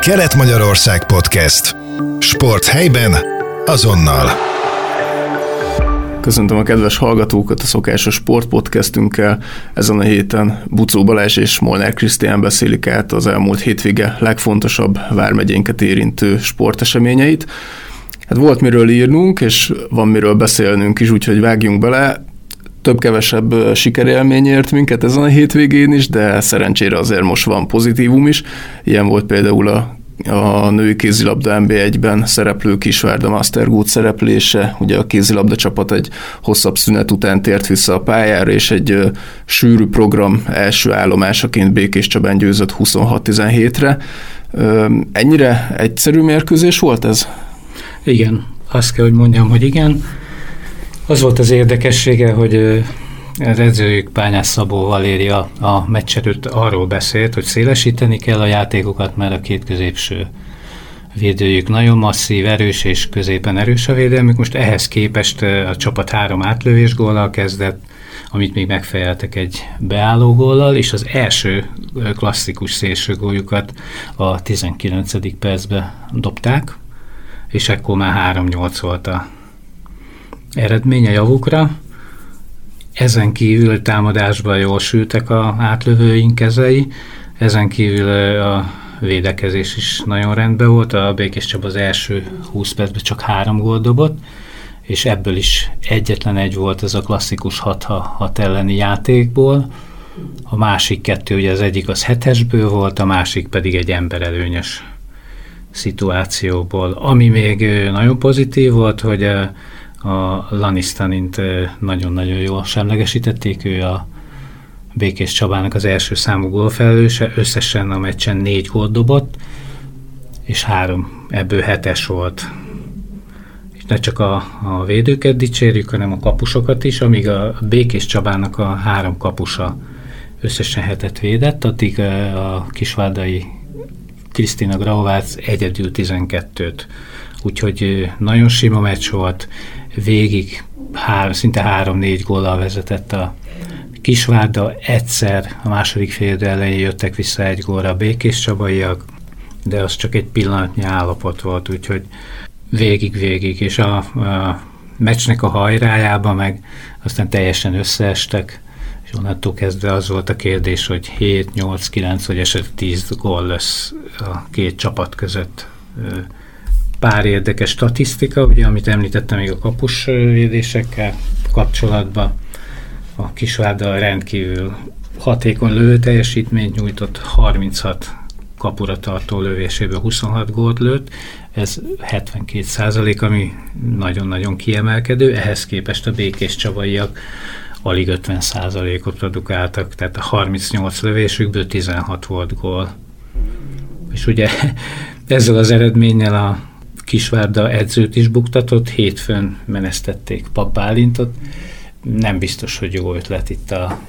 Kelet-Magyarország Podcast. Sport helyben, azonnal. Köszöntöm a kedves hallgatókat a szokásos sportpodcastünkkel. Ezen a héten Bucó Balázs és Molnár Krisztián beszélik át az elmúlt hétvége legfontosabb vármegyénket érintő sporteseményeit. Hát volt miről írnunk, és van miről beszélnünk is, úgyhogy vágjunk bele több-kevesebb sikerélmény ért minket ezen a hétvégén is, de szerencsére azért most van pozitívum is. Ilyen volt például a a női kézilabda NB1-ben szereplő Kisvárda Mastergood szereplése. Ugye a kézilabda csapat egy hosszabb szünet után tért vissza a pályára, és egy ö, sűrű program első állomásaként Békés Csabán győzött 26-17-re. ennyire egyszerű mérkőzés volt ez? Igen, azt kell, hogy mondjam, hogy igen. Az volt az érdekessége, hogy az edzőjük Pányás Szabó Valéria a meccs előtt arról beszélt, hogy szélesíteni kell a játékokat, mert a két középső védőjük nagyon masszív, erős és középen erős a védelmük. Most ehhez képest a csapat három átlövés góllal kezdett, amit még megfejeltek egy beálló góllal, és az első klasszikus szélső góljukat a 19. percbe dobták, és ekkor már 3-8 volt a eredménye javukra. Ezen kívül támadásban jól sültek a átlövőink kezei, ezen kívül a védekezés is nagyon rendben volt. A Békés Csaba az első 20 percben csak három gólt dobott, és ebből is egyetlen egy volt ez a klasszikus 6 hat elleni játékból. A másik kettő, ugye az egyik az hetesből volt, a másik pedig egy emberelőnyös szituációból. Ami még nagyon pozitív volt, hogy a Lanistanint nagyon-nagyon jól semlegesítették, ő a Békés Csabának az első számú gólfelelőse, összesen a meccsen négy gólt dobott, és három, ebből hetes volt. És ne csak a, a védőket dicsérjük, hanem a kapusokat is, amíg a Békés Csabának a három kapusa összesen hetet védett, addig a kisvárdai Krisztina Grauvác egyedül 12-t. Úgyhogy nagyon sima meccs volt, végig hár, szinte három-négy góllal vezetett a Kisvárda, egyszer a második fél elején jöttek vissza egy gólra a Békés Csabaiak, de az csak egy pillanatnyi állapot volt, úgyhogy végig-végig, és a, a meccsnek a hajrájában meg aztán teljesen összeestek, és onnantól kezdve az volt a kérdés, hogy 7, 8, 9 vagy esetleg 10 gól lesz a két csapat között pár érdekes statisztika, ugye, amit említettem még a kapus védésekkel kapcsolatban. A Kisvárda rendkívül hatékony lövő teljesítményt nyújtott, 36 kapura tartó lövéséből 26 gólt lőtt, ez 72 százalék, ami nagyon-nagyon kiemelkedő, ehhez képest a békés csavaiak alig 50 százalékot produkáltak, tehát a 38 lövésükből 16 volt gól. És ugye ezzel az eredménnyel a Kisvárda edzőt is buktatott, hétfőn menesztették Pap Bálintot. Nem biztos, hogy jó ötlet itt a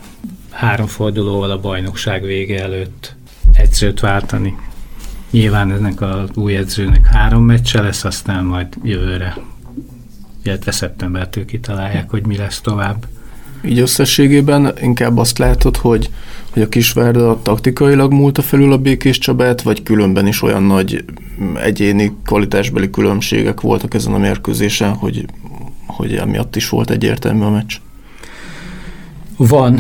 három fordulóval a bajnokság vége előtt edzőt váltani. Nyilván ennek az új edzőnek három meccse lesz, aztán majd jövőre, illetve szeptembertől kitalálják, hogy mi lesz tovább. Így összességében inkább azt látod, hogy, hogy a Kisvárda taktikailag múlta felül a Békés Csabát, vagy különben is olyan nagy egyéni kvalitásbeli különbségek voltak ezen a mérkőzésen, hogy, hogy emiatt is volt egyértelmű a meccs? Van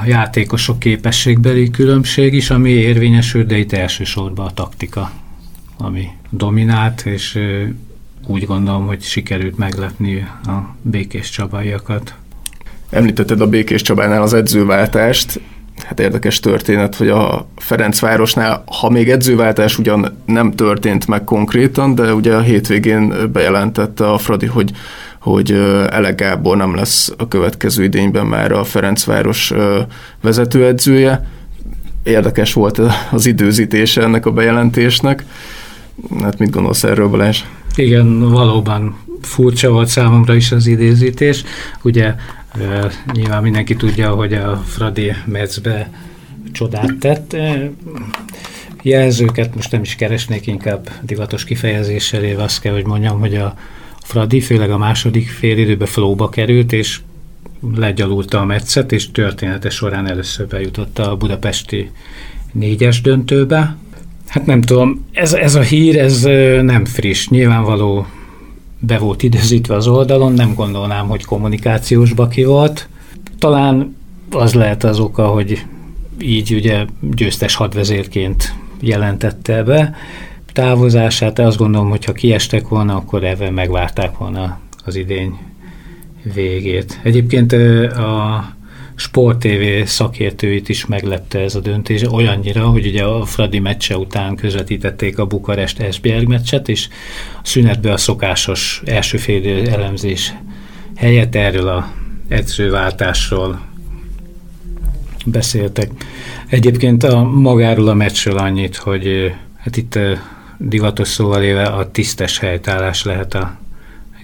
a játékosok képességbeli különbség is, ami érvényesül, de itt elsősorban a taktika, ami dominált, és úgy gondolom, hogy sikerült meglepni a békés csabaiakat. Említetted a Békés Csabánál az edzőváltást, hát érdekes történet, hogy a Ferencvárosnál, ha még edzőváltás ugyan nem történt meg konkrétan, de ugye a hétvégén bejelentette a Fradi, hogy hogy Ele Gábor nem lesz a következő idényben már a Ferencváros vezetőedzője. Érdekes volt az időzítése ennek a bejelentésnek. Hát mit gondolsz erről, Balázs? Igen, valóban furcsa volt számomra is az idézítés. Ugye Nyilván mindenki tudja, hogy a Fradi Metzbe csodát tett. Jelzőket most nem is keresnék, inkább divatos kifejezéssel éve azt kell, hogy mondjam, hogy a Fradi főleg a második fél időben flóba került, és legyalulta a meccet, és története során először bejutott a budapesti négyes döntőbe. Hát nem tudom, ez, ez a hír, ez nem friss. Nyilvánvaló be volt időzítve az oldalon, nem gondolnám, hogy kommunikációs baki volt. Talán az lehet az oka, hogy így ugye győztes hadvezérként jelentette be távozását. Azt gondolom, hogy ha kiestek volna, akkor ebben megvárták volna az idény végét. Egyébként a Sport TV szakértőit is meglepte ez a döntés, olyannyira, hogy ugye a Fradi meccse után közvetítették a Bukarest Esbjerg meccset, és a szünetbe a szokásos első fél elemzés helyett erről a edzőváltásról beszéltek. Egyébként a magáról a meccsről annyit, hogy hát itt divatos szóval éve a tisztes helytállás lehet a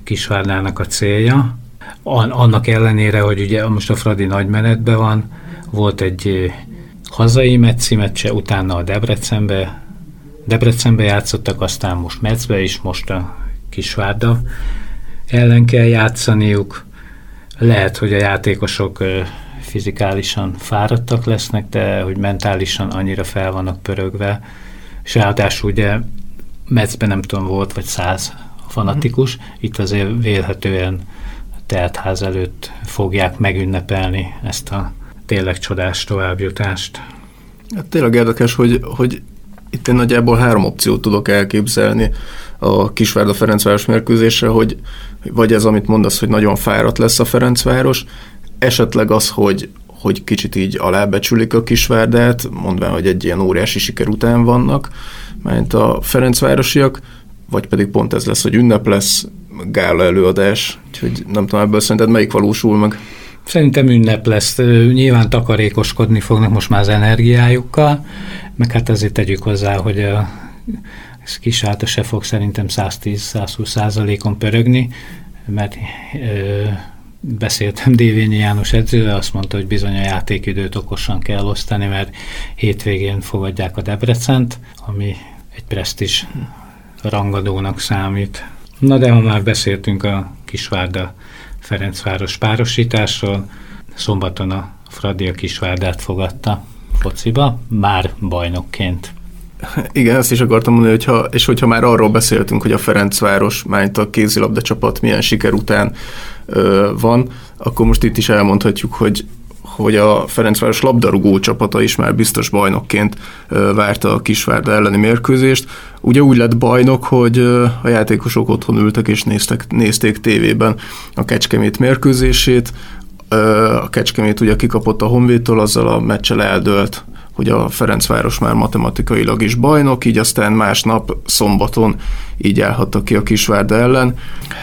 Kisvárdának a célja. Annak ellenére, hogy ugye most a Fradi nagy menetben van, volt egy hazai mecci meccse, utána a Debrecenbe, Debrecenbe játszottak, aztán most Metzbe is, most a Kisvárda ellen kell játszaniuk. Lehet, hogy a játékosok fizikálisan fáradtak lesznek, de hogy mentálisan annyira fel vannak pörögve, és ráadásul ugye Metzben nem tudom, volt vagy száz fanatikus, itt azért vélhetően teltház előtt fogják megünnepelni ezt a tényleg csodás továbbjutást. Hát tényleg érdekes, hogy, hogy itt én nagyjából három opciót tudok elképzelni a Kisvárda Ferencváros mérkőzésre, hogy vagy ez, amit mondasz, hogy nagyon fáradt lesz a Ferencváros, esetleg az, hogy, hogy kicsit így alábecsülik a Kisvárdát, mondván, hogy egy ilyen óriási siker után vannak, mert a Ferencvárosiak, vagy pedig pont ez lesz, hogy ünnep lesz, gála előadás, úgyhogy nem tudom, ebből szerinted melyik valósul meg? Szerintem ünnep lesz. Nyilván takarékoskodni fognak most már az energiájukkal, meg hát azért tegyük hozzá, hogy a kis se fog szerintem 110-120 százalékon pörögni, mert ö, beszéltem Dévényi János edzővel, azt mondta, hogy bizony a játékidőt okosan kell osztani, mert hétvégén fogadják a Debrecent, ami egy presztis rangadónak számít. Na de ha már beszéltünk a Kisvárda Ferencváros párosításról, szombaton a Fradi a Kisvárdát fogadta fociba, már bajnokként. Igen, ezt is akartam mondani, hogyha, és hogyha már arról beszéltünk, hogy a Ferencváros, mányt a kézilabda csapat milyen siker után ö, van, akkor most itt is elmondhatjuk, hogy hogy a Ferencváros labdarúgó csapata is már biztos bajnokként várta a Kisvárda elleni mérkőzést. Ugye úgy lett bajnok, hogy a játékosok otthon ültek és néztek, nézték tévében a Kecskemét mérkőzését. A Kecskemét ugye kikapott a Honvédtól, azzal a meccsel eldőlt hogy a Ferencváros már matematikailag is bajnok, így aztán másnap szombaton így állhatta ki a Kisvárda ellen.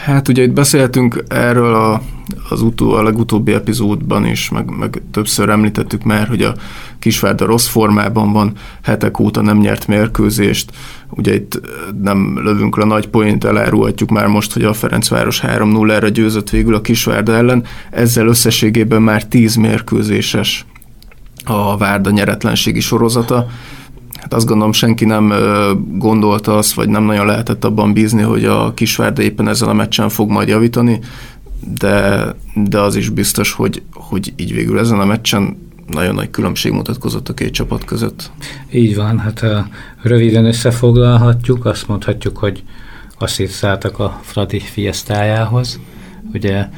Hát ugye itt beszéltünk erről a, az utó, a legutóbbi epizódban is, meg, meg többször említettük már, hogy a Kisvárda rossz formában van, hetek óta nem nyert mérkőzést, ugye itt nem lövünk le nagy poént, elárulhatjuk már most, hogy a Ferencváros 3-0-ra győzött végül a Kisvárda ellen, ezzel összességében már 10 mérkőzéses a Várda nyeretlenségi sorozata. Hát azt gondolom senki nem gondolta azt, vagy nem nagyon lehetett abban bízni, hogy a Kisvárda éppen ezzel a meccsen fog majd javítani, de, de az is biztos, hogy, hogy így végül ezen a meccsen nagyon nagy különbség mutatkozott a két csapat között. Így van, hát röviden összefoglalhatjuk, azt mondhatjuk, hogy asszívszáltak a Fradi fiesztájához. Ugye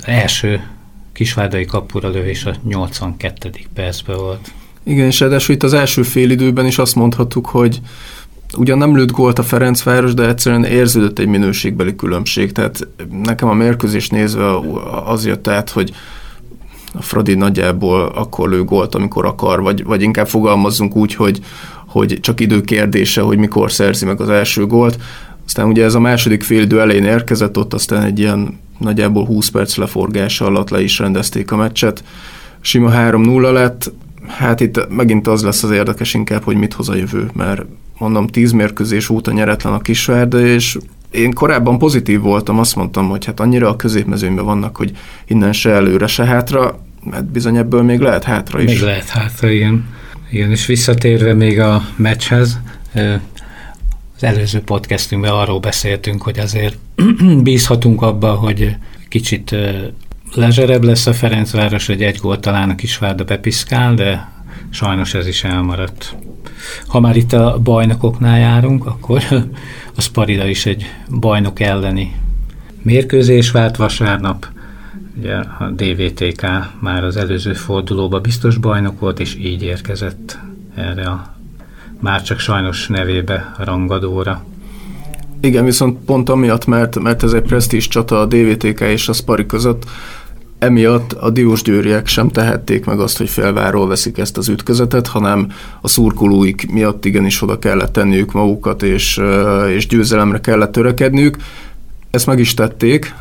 első kisvárdai kapura lövés a 82. percben volt. Igen, és ráadásul itt az első fél időben is azt mondhattuk, hogy ugyan nem lőtt gólt a Ferencváros, de egyszerűen érződött egy minőségbeli különbség. Tehát nekem a mérkőzés nézve az jött át, hogy a Fradi nagyjából akkor lő gólt, amikor akar, vagy, vagy inkább fogalmazzunk úgy, hogy, hogy csak idő kérdése, hogy mikor szerzi meg az első gólt. Aztán ugye ez a második fél idő elején érkezett, ott aztán egy ilyen nagyjából 20 perc leforgása alatt le is rendezték a meccset. Sima 3-0 lett, hát itt megint az lesz az érdekes inkább, hogy mit hoz a jövő, mert mondom, 10 mérkőzés óta nyeretlen a Kisvárda, és én korábban pozitív voltam, azt mondtam, hogy hát annyira a középmezőnyben vannak, hogy innen se előre, se hátra, mert bizony ebből még lehet hátra is. Még lehet hátra, igen. Igen, és visszatérve még a meccshez, az előző podcastünkben arról beszéltünk, hogy azért bízhatunk abba, hogy kicsit lezserebb lesz a Ferencváros, hogy egy gólt talán a Kisvárda bepiszkál, de sajnos ez is elmaradt. ha már itt a bajnokoknál járunk, akkor a Sparida is egy bajnok elleni mérkőzés vált vasárnap. Ugye a DVTK már az előző fordulóban biztos bajnok volt, és így érkezett erre a már csak sajnos nevébe rangadóra. Igen, viszont pont amiatt, mert, mert ez egy presztízs csata a DVTK és a Spari között, emiatt a diósgyőriek sem tehették meg azt, hogy felváról veszik ezt az ütközetet, hanem a szurkolóik miatt igenis oda kellett tenniük magukat, és, és győzelemre kellett törekedniük. Ezt meg is tették,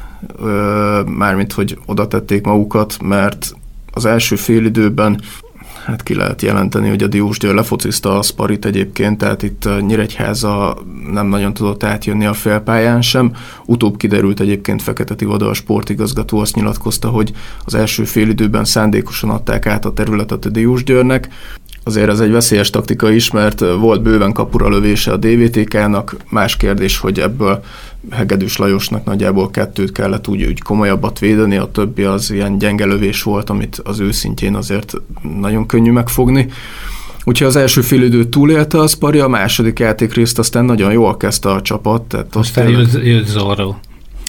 mármint, hogy oda tették magukat, mert az első félidőben hát ki lehet jelenteni, hogy a Diósgyőr lefociszta a Sparit egyébként, tehát itt Nyíregyháza nem nagyon tudott átjönni a félpályán sem. Utóbb kiderült egyébként Fekete Tivada, a sportigazgató azt nyilatkozta, hogy az első félidőben szándékosan adták át a területet a Diósgyőrnek, Azért ez egy veszélyes taktika is, mert volt bőven kapura lövése a DVTK-nak. Más kérdés, hogy ebből Hegedűs Lajosnak nagyjából kettőt kellett úgy, úgy komolyabbat védeni, a többi az ilyen gyenge lövés volt, amit az őszintjén azért nagyon könnyű megfogni. Úgyhogy az első fél időt túlélte az Pari, a második játékrészt aztán nagyon jól kezdte a csapat. Tehát Aztán jött, jött Zorro.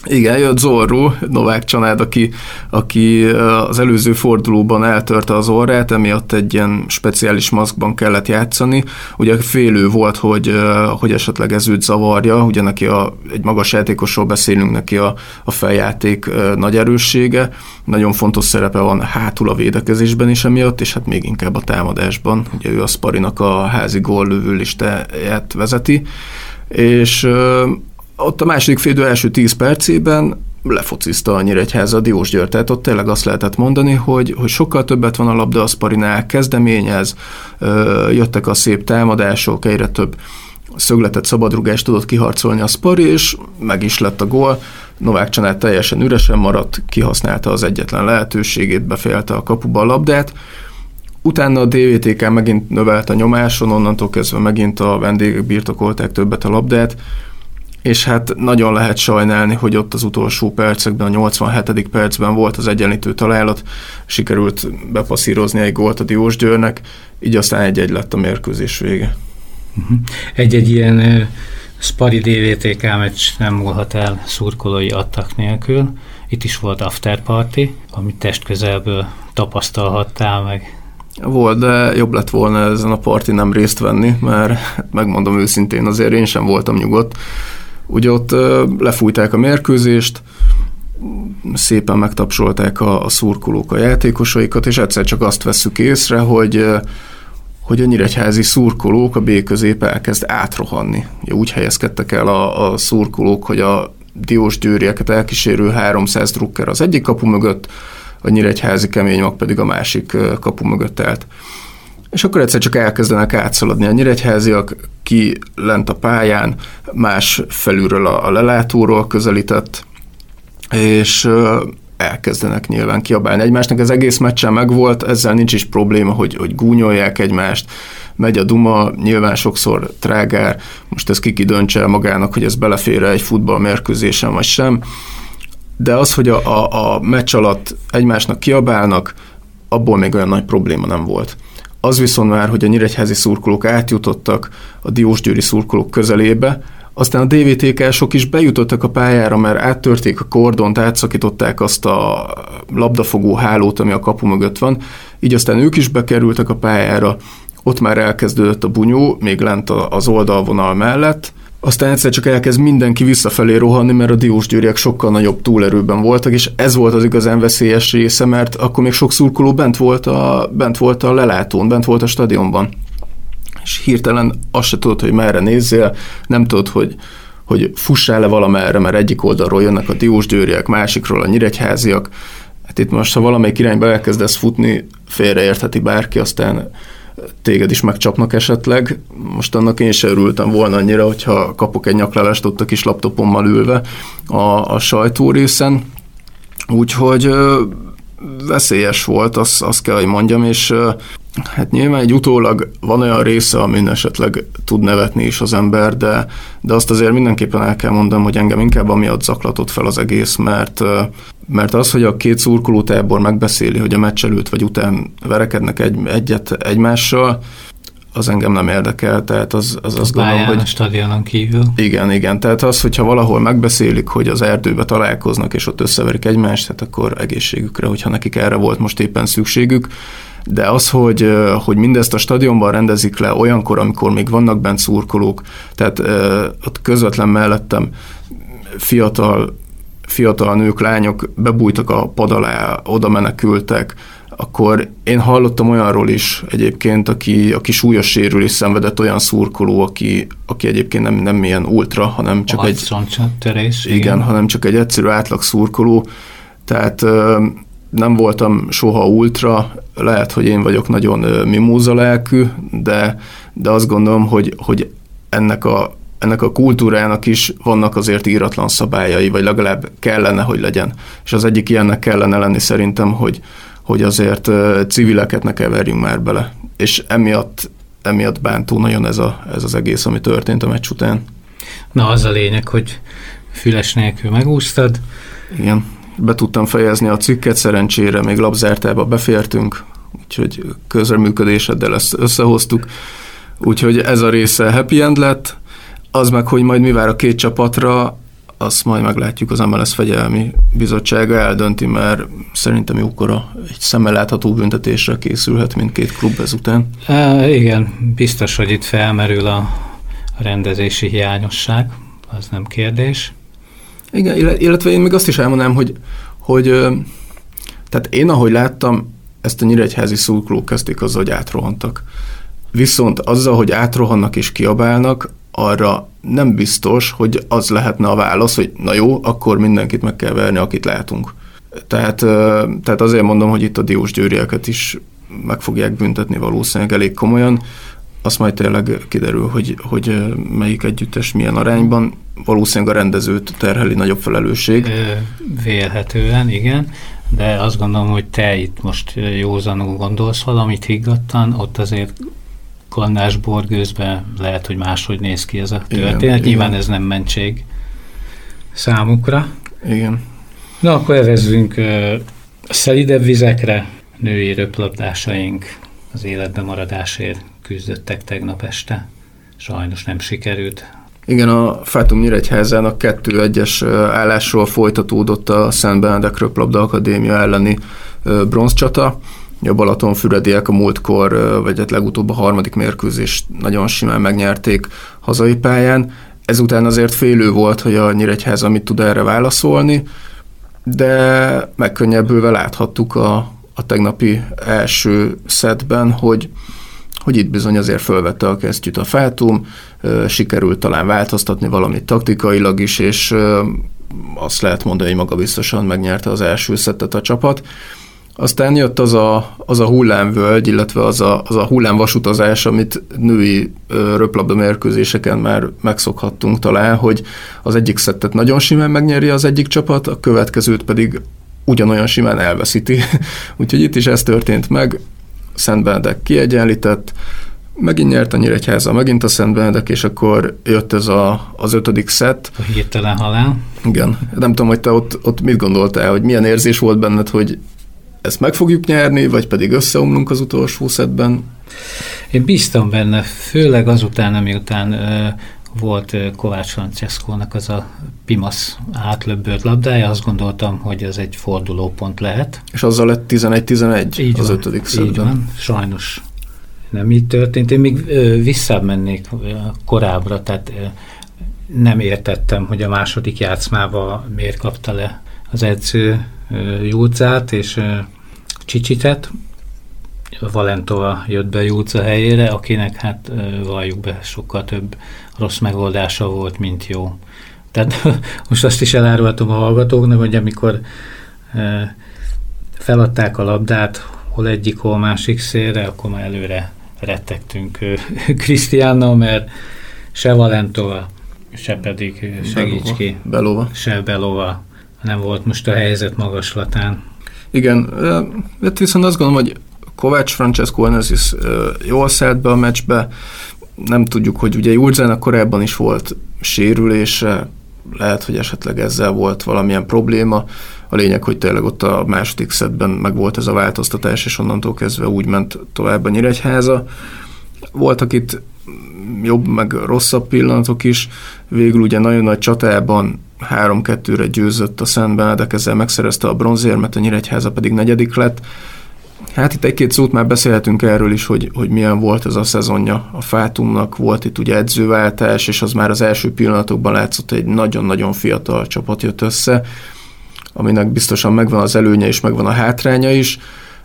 Igen, jött Zorro, Novák Csanád, aki, aki az előző fordulóban eltörte az orrát, emiatt egy ilyen speciális maszkban kellett játszani. Ugye félő volt, hogy, hogy esetleg ez őt zavarja, ugye neki a, egy magas játékosról beszélünk, neki a, a feljáték nagy erőssége, nagyon fontos szerepe van hátul a védekezésben is emiatt, és hát még inkább a támadásban. Ugye ő a Sparinak a házi góllövő listáját vezeti, és ott a második félidő első 10 percében lefocizta a Nyíregyháza a Diós Győr. Tehát ott tényleg azt lehetett mondani, hogy, hogy sokkal többet van a labda, a Sparinál kezdeményez, jöttek a szép támadások, egyre több szögletet, szabadrugást tudott kiharcolni a Spari, és meg is lett a gól. Novák Csanád teljesen üresen maradt, kihasználta az egyetlen lehetőségét, befejelte a kapuba a labdát. Utána a DVTK megint növelt a nyomáson, onnantól kezdve megint a vendégek birtokolták többet a labdát, és hát nagyon lehet sajnálni, hogy ott az utolsó percekben, a 87. percben volt az egyenlítő találat, sikerült bepasszírozni egy gólt a Diós Győrnek, így aztán egy-egy lett a mérkőzés vége. Mhm. Egy-egy ilyen uh, Spari DVTK meccs nem múlhat el szurkolói attak nélkül. Itt is volt after party, amit testközelből tapasztalhattál meg. Volt, de jobb lett volna ezen a parti nem részt venni, mert megmondom őszintén, azért én sem voltam nyugodt Ugye ott lefújták a mérkőzést, szépen megtapsolták a, a szurkolók a játékosaikat, és egyszer csak azt vesszük észre, hogy hogy a nyíregyházi szurkolók a B közép elkezd átrohanni. Ugye úgy helyezkedtek el a, a szurkolók, hogy a diós győrieket elkísérő 300 drukker az egyik kapu mögött, a nyíregyházi kemény mag pedig a másik kapu mögött állt. És akkor egyszer csak elkezdenek átszaladni a nyíregyháziak, ki lent a pályán, más felülről a, a lelátóról közelített, és elkezdenek nyilván kiabálni egymásnak. Az egész meccsen megvolt, ezzel nincs is probléma, hogy, hogy gúnyolják egymást, megy a duma, nyilván sokszor trágár, most ez kiki döntse el magának, hogy ez belefér egy futballmérkőzésen vagy sem, de az, hogy a, a, a meccs alatt egymásnak kiabálnak, abból még olyan nagy probléma nem volt. Az viszont már, hogy a nyíregyházi szurkolók átjutottak a diósgyőri szurkolók közelébe, aztán a DVTK-sok is bejutottak a pályára, mert áttörték a kordont, átszakították azt a labdafogó hálót, ami a kapu mögött van, így aztán ők is bekerültek a pályára, ott már elkezdődött a bunyó, még lent az oldalvonal mellett, aztán egyszer csak elkezd mindenki visszafelé rohanni, mert a diósgyőriek sokkal nagyobb túlerőben voltak, és ez volt az igazán veszélyes része, mert akkor még sok szurkoló bent volt a, bent volt a lelátón, bent volt a stadionban. És hirtelen azt se tudod, hogy merre nézzél, nem tudod, hogy, hogy fussál-e valamerre, mert egyik oldalról jönnek a diósgyőriek, másikról a nyíregyháziak. Hát itt most, ha valamelyik irányba elkezdesz futni, félreértheti bárki, aztán téged is megcsapnak esetleg. Most annak én sem örültem volna annyira, hogyha kapok egy nyaklelást ott a kis laptopommal ülve a, a sajtó részen. Úgyhogy veszélyes volt, azt, azt kell, hogy mondjam, és hát nyilván egy utólag van olyan része, amin esetleg tud nevetni is az ember, de, de azt azért mindenképpen el kell mondanom, hogy engem inkább amiatt zaklatott fel az egész, mert, mert az, hogy a két szurkolótábor megbeszéli, hogy a meccs előtt vagy után verekednek egy, egyet egymással, az engem nem érdekel, tehát az, az azt gondolom, hogy... a stadionon kívül. Igen, igen, tehát az, hogyha valahol megbeszélik, hogy az erdőbe találkoznak, és ott összeverik egymást, tehát akkor egészségükre, hogyha nekik erre volt most éppen szükségük, de az, hogy, hogy mindezt a stadionban rendezik le olyankor, amikor még vannak bent szurkolók, tehát ott közvetlen mellettem fiatal, fiatal nők, lányok bebújtak a pad alá, oda menekültek, akkor én hallottam olyanról is egyébként, aki, aki súlyos sérülés szenvedett, olyan szurkoló, aki, aki egyébként nem, nem ilyen ultra, hanem csak egy... Törés, igen, igen, hanem csak egy egyszerű átlag szurkoló. Tehát nem voltam soha ultra, lehet, hogy én vagyok nagyon mimóza lelkű, de, de azt gondolom, hogy, hogy ennek a, ennek a kultúrának is vannak azért íratlan szabályai, vagy legalább kellene, hogy legyen. És az egyik ilyennek kellene lenni szerintem, hogy, hogy azért civileket ne keverjünk már bele. És emiatt, emiatt bántó nagyon ez, a, ez az egész, ami történt a meccs után. Na, az a lényeg, hogy füles nélkül megúsztad. Igen, be tudtam fejezni a cikket, szerencsére még labzártába befértünk, úgyhogy közreműködéseddel ezt összehoztuk. Úgyhogy ez a része happy end lett, az meg, hogy majd mi vár a két csapatra, azt majd meglátjuk, az MLS fegyelmi bizottsága eldönti, mert szerintem jókora egy szemmel látható büntetésre készülhet mindkét klub ezután. E, igen, biztos, hogy itt felmerül a rendezési hiányosság, az nem kérdés. Igen, illetve én még azt is elmondanám, hogy, hogy tehát én ahogy láttam, ezt a nyíregyházi szurkolók kezdték azzal, hogy átrohantak. Viszont azzal, hogy átrohannak és kiabálnak, arra nem biztos, hogy az lehetne a válasz, hogy na jó, akkor mindenkit meg kell verni, akit látunk. Tehát, tehát azért mondom, hogy itt a diós győrieket is meg fogják büntetni valószínűleg elég komolyan. Azt majd tényleg kiderül, hogy, hogy melyik együttes milyen arányban. Valószínűleg a rendezőt terheli nagyobb felelősség. Vélhetően, igen. De azt gondolom, hogy te itt most józanul gondolsz valamit higgadtan, ott azért kannás borgőzbe lehet, hogy máshogy néz ki ez a történet. Igen, Nyilván igen. ez nem mentség számukra. Igen. Na, akkor evezzünk uh, szelidebb vizekre. Női röplabdásaink az életben maradásért küzdöttek tegnap este. Sajnos nem sikerült. Igen, a Fátum Nyíregyházának 2-1-es állásról folytatódott a Szent Benedek Röplabda Akadémia elleni bronzcsata a Balatonfürediek a múltkor, vagy hát legutóbb a harmadik mérkőzést nagyon simán megnyerték hazai pályán. Ezután azért félő volt, hogy a Nyíregyháza mit tud erre válaszolni, de megkönnyebbülve láthattuk a, a tegnapi első szedben, hogy, hogy itt bizony azért fölvette a kesztyűt a Fátum, sikerült talán változtatni valamit taktikailag is, és azt lehet mondani, hogy magabiztosan megnyerte az első szettet a csapat. Aztán jött az a, az a hullámvölgy, illetve az a, az a hullámvasutazás, amit női röplabda mérkőzéseken már megszokhattunk talán, hogy az egyik szettet nagyon simán megnyeri az egyik csapat, a következőt pedig ugyanolyan simán elveszíti. Úgyhogy itt is ez történt meg, Szent Benedek kiegyenlített, megint nyert a Nyíregyháza, megint a Szent Benedek, és akkor jött ez a, az ötödik szett. A hirtelen halál. Igen. Nem tudom, hogy te ott, ott mit gondoltál, hogy milyen érzés volt benned, hogy ezt meg fogjuk nyerni, vagy pedig összeomlunk az utolsó szetben? Én bíztam benne, főleg azután, amiután volt Kovács Francescónak az a Pimasz átlöbbölt labdája, azt gondoltam, hogy ez egy fordulópont lehet. És azzal lett 11-11 az van, ötödik szedben. Így van, sajnos nem így történt. Én még visszább mennék korábbra, tehát nem értettem, hogy a második játszmába miért kapta le az edző Júcát és Csicsitet. Valentova jött be Júca helyére, akinek hát valljuk be sokkal több rossz megoldása volt, mint jó. Tehát most azt is elárulhatom a hallgatóknak, hogy amikor feladták a labdát, hol egyik, hol másik szélre, akkor már előre rettegtünk Krisztiánnal, mert se Valentova, se pedig segíts ki, Belova. se Belova nem volt most a helyzet magaslatán. Igen, hát viszont azt gondolom, hogy Kovács Francesco Onassis jól szállt be a meccsbe, nem tudjuk, hogy ugye Julzának korábban is volt sérülése, lehet, hogy esetleg ezzel volt valamilyen probléma. A lényeg, hogy tényleg ott a második szedben meg volt ez a változtatás, és onnantól kezdve úgy ment tovább a Nyíregyháza. voltak itt jobb, meg rosszabb pillanatok is. Végül ugye nagyon nagy csatában 3-2-re győzött a Szent Benedek, ezzel megszerezte a bronzérmet, a Nyíregyháza pedig negyedik lett. Hát itt egy-két szót már beszélhetünk erről is, hogy, hogy milyen volt ez a szezonja a Fátumnak. Volt itt ugye edzőváltás, és az már az első pillanatokban látszott, hogy egy nagyon-nagyon fiatal csapat jött össze, aminek biztosan megvan az előnye és megvan a hátránya is.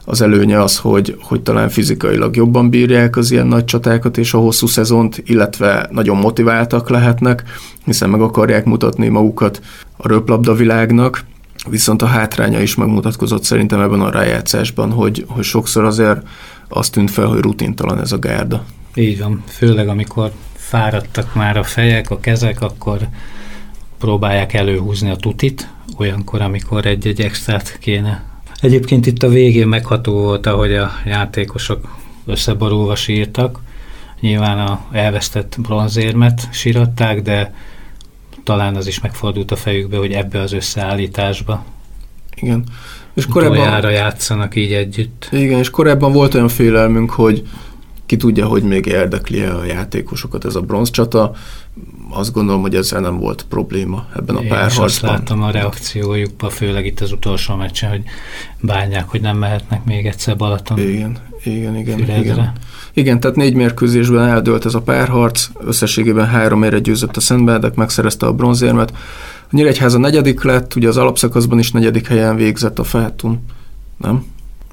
Az előnye az, hogy, hogy talán fizikailag jobban bírják az ilyen nagy csatákat és a hosszú szezont, illetve nagyon motiváltak lehetnek, hiszen meg akarják mutatni magukat a röplabda világnak, viszont a hátránya is megmutatkozott szerintem ebben a rájátszásban, hogy, hogy sokszor azért azt tűnt fel, hogy rutintalan ez a gárda. Így van, főleg amikor fáradtak már a fejek, a kezek, akkor próbálják előhúzni a tutit, olyankor, amikor egy-egy extrát kéne. Egyébként itt a végén megható volt, ahogy a játékosok összeborulva sírtak. Nyilván a elvesztett bronzérmet síratták, de talán az is megfordult a fejükbe, hogy ebbe az összeállításba igen. És korábban játszanak így együtt. Igen, és korábban volt olyan félelmünk, hogy ki tudja, hogy még érdekli a játékosokat ez a bronzcsata. Azt gondolom, hogy ezzel nem volt probléma ebben a párharcban. azt láttam a reakciójukban, főleg itt az utolsó meccsen, hogy bánják, hogy nem mehetnek még egyszer Balaton. Igen, igen, igen. Igen. igen, tehát négy mérkőzésben eldőlt ez a párharc, összességében három ére győzött a Szentbádek, megszerezte a bronzérmet. A Nyíregyháza negyedik lett, ugye az alapszakaszban is negyedik helyen végzett a Fátum, nem?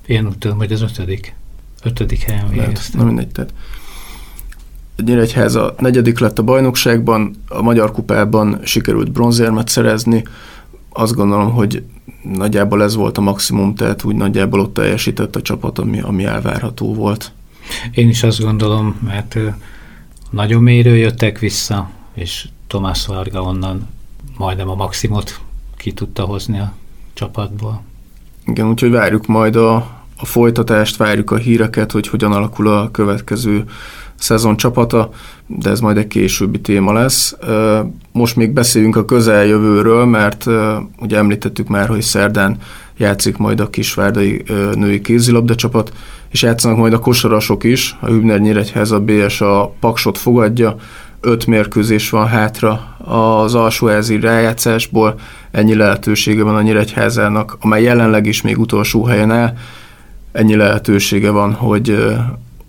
Én úgy tudom, hogy az ötödik. Ötödik helyen végeztem. Na mindegy, tehát Nyíregyháza negyedik lett a bajnokságban, a Magyar Kupában sikerült bronzérmet szerezni. Azt gondolom, hogy nagyjából ez volt a maximum, tehát úgy nagyjából ott teljesített a csapat, ami, ami elvárható volt. Én is azt gondolom, mert nagyon mélyről jöttek vissza, és Tomás Varga onnan majdnem a maximumot ki tudta hozni a csapatból. Igen, úgyhogy várjuk majd a, a folytatást, várjuk a híreket, hogy hogyan alakul a következő szezon csapata, de ez majd egy későbbi téma lesz. Most még beszéljünk a közeljövőről, mert ugye említettük már, hogy szerdán játszik majd a kisvárdai női kézilabda csapat, és játszanak majd a kosarasok is, a Hübner Nyíregyház a BS a Paksot fogadja, öt mérkőzés van hátra az alsóházi rájátszásból, ennyi lehetősége van a Nyíregyházának, amely jelenleg is még utolsó helyen áll, ennyi lehetősége van, hogy,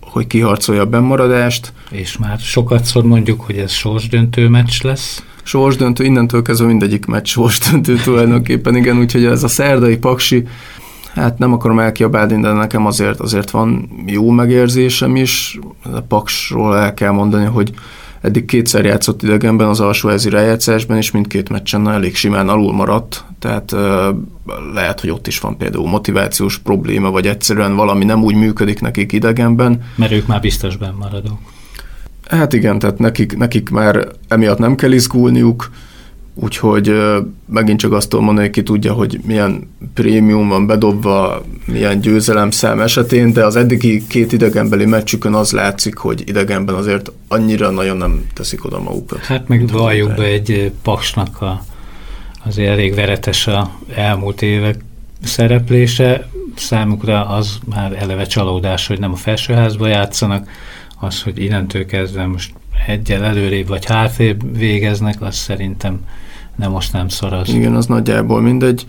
hogy kiharcolja a bennmaradást. És már sokat szor mondjuk, hogy ez sorsdöntő meccs lesz. Sorsdöntő, innentől kezdve mindegyik meccs sorsdöntő tulajdonképpen, igen, úgyhogy ez a szerdai paksi, hát nem akarom elkiabálni, de nekem azért, azért van jó megérzésem is. A paksról el kell mondani, hogy Eddig kétszer játszott idegenben az alsóházi rájátszásban, és mindkét meccsen elég simán alul maradt, tehát lehet, hogy ott is van például motivációs probléma, vagy egyszerűen valami nem úgy működik nekik idegenben. Mert ők már biztos maradók. Hát igen, tehát nekik, nekik már emiatt nem kell izgulniuk, Úgyhogy megint csak azt tudom mondani, hogy ki tudja, hogy milyen prémium van bedobva, milyen győzelemszám esetén, de az eddigi két idegenbeli meccsükön az látszik, hogy idegenben azért annyira nagyon nem teszik oda magukat. Hát meg valljuk be egy paksnak a, azért elég veretes a elmúlt évek szereplése. Számukra az már eleve csalódás, hogy nem a felsőházba játszanak, az, hogy innentől kezdve most egyel előrébb vagy hátrébb végeznek, az szerintem de most nem szoros. Igen, az nagyjából mindegy,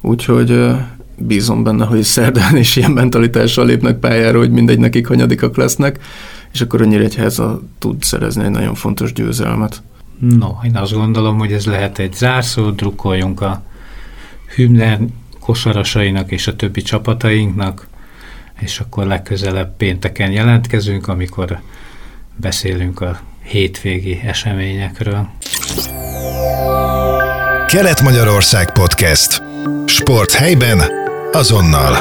úgyhogy bízom benne, hogy szerdán is ilyen mentalitással lépnek pályára, hogy mindegy nekik hanyadikak lesznek, és akkor a Nyíregyháza tud szerezni egy nagyon fontos győzelmet. No, én azt gondolom, hogy ez lehet egy zárszó, drukkoljunk a Hübner kosarasainak és a többi csapatainknak, és akkor legközelebb pénteken jelentkezünk, amikor beszélünk a hétvégi eseményekről. Kelet-Magyarország Podcast. Sport helyben, azonnal.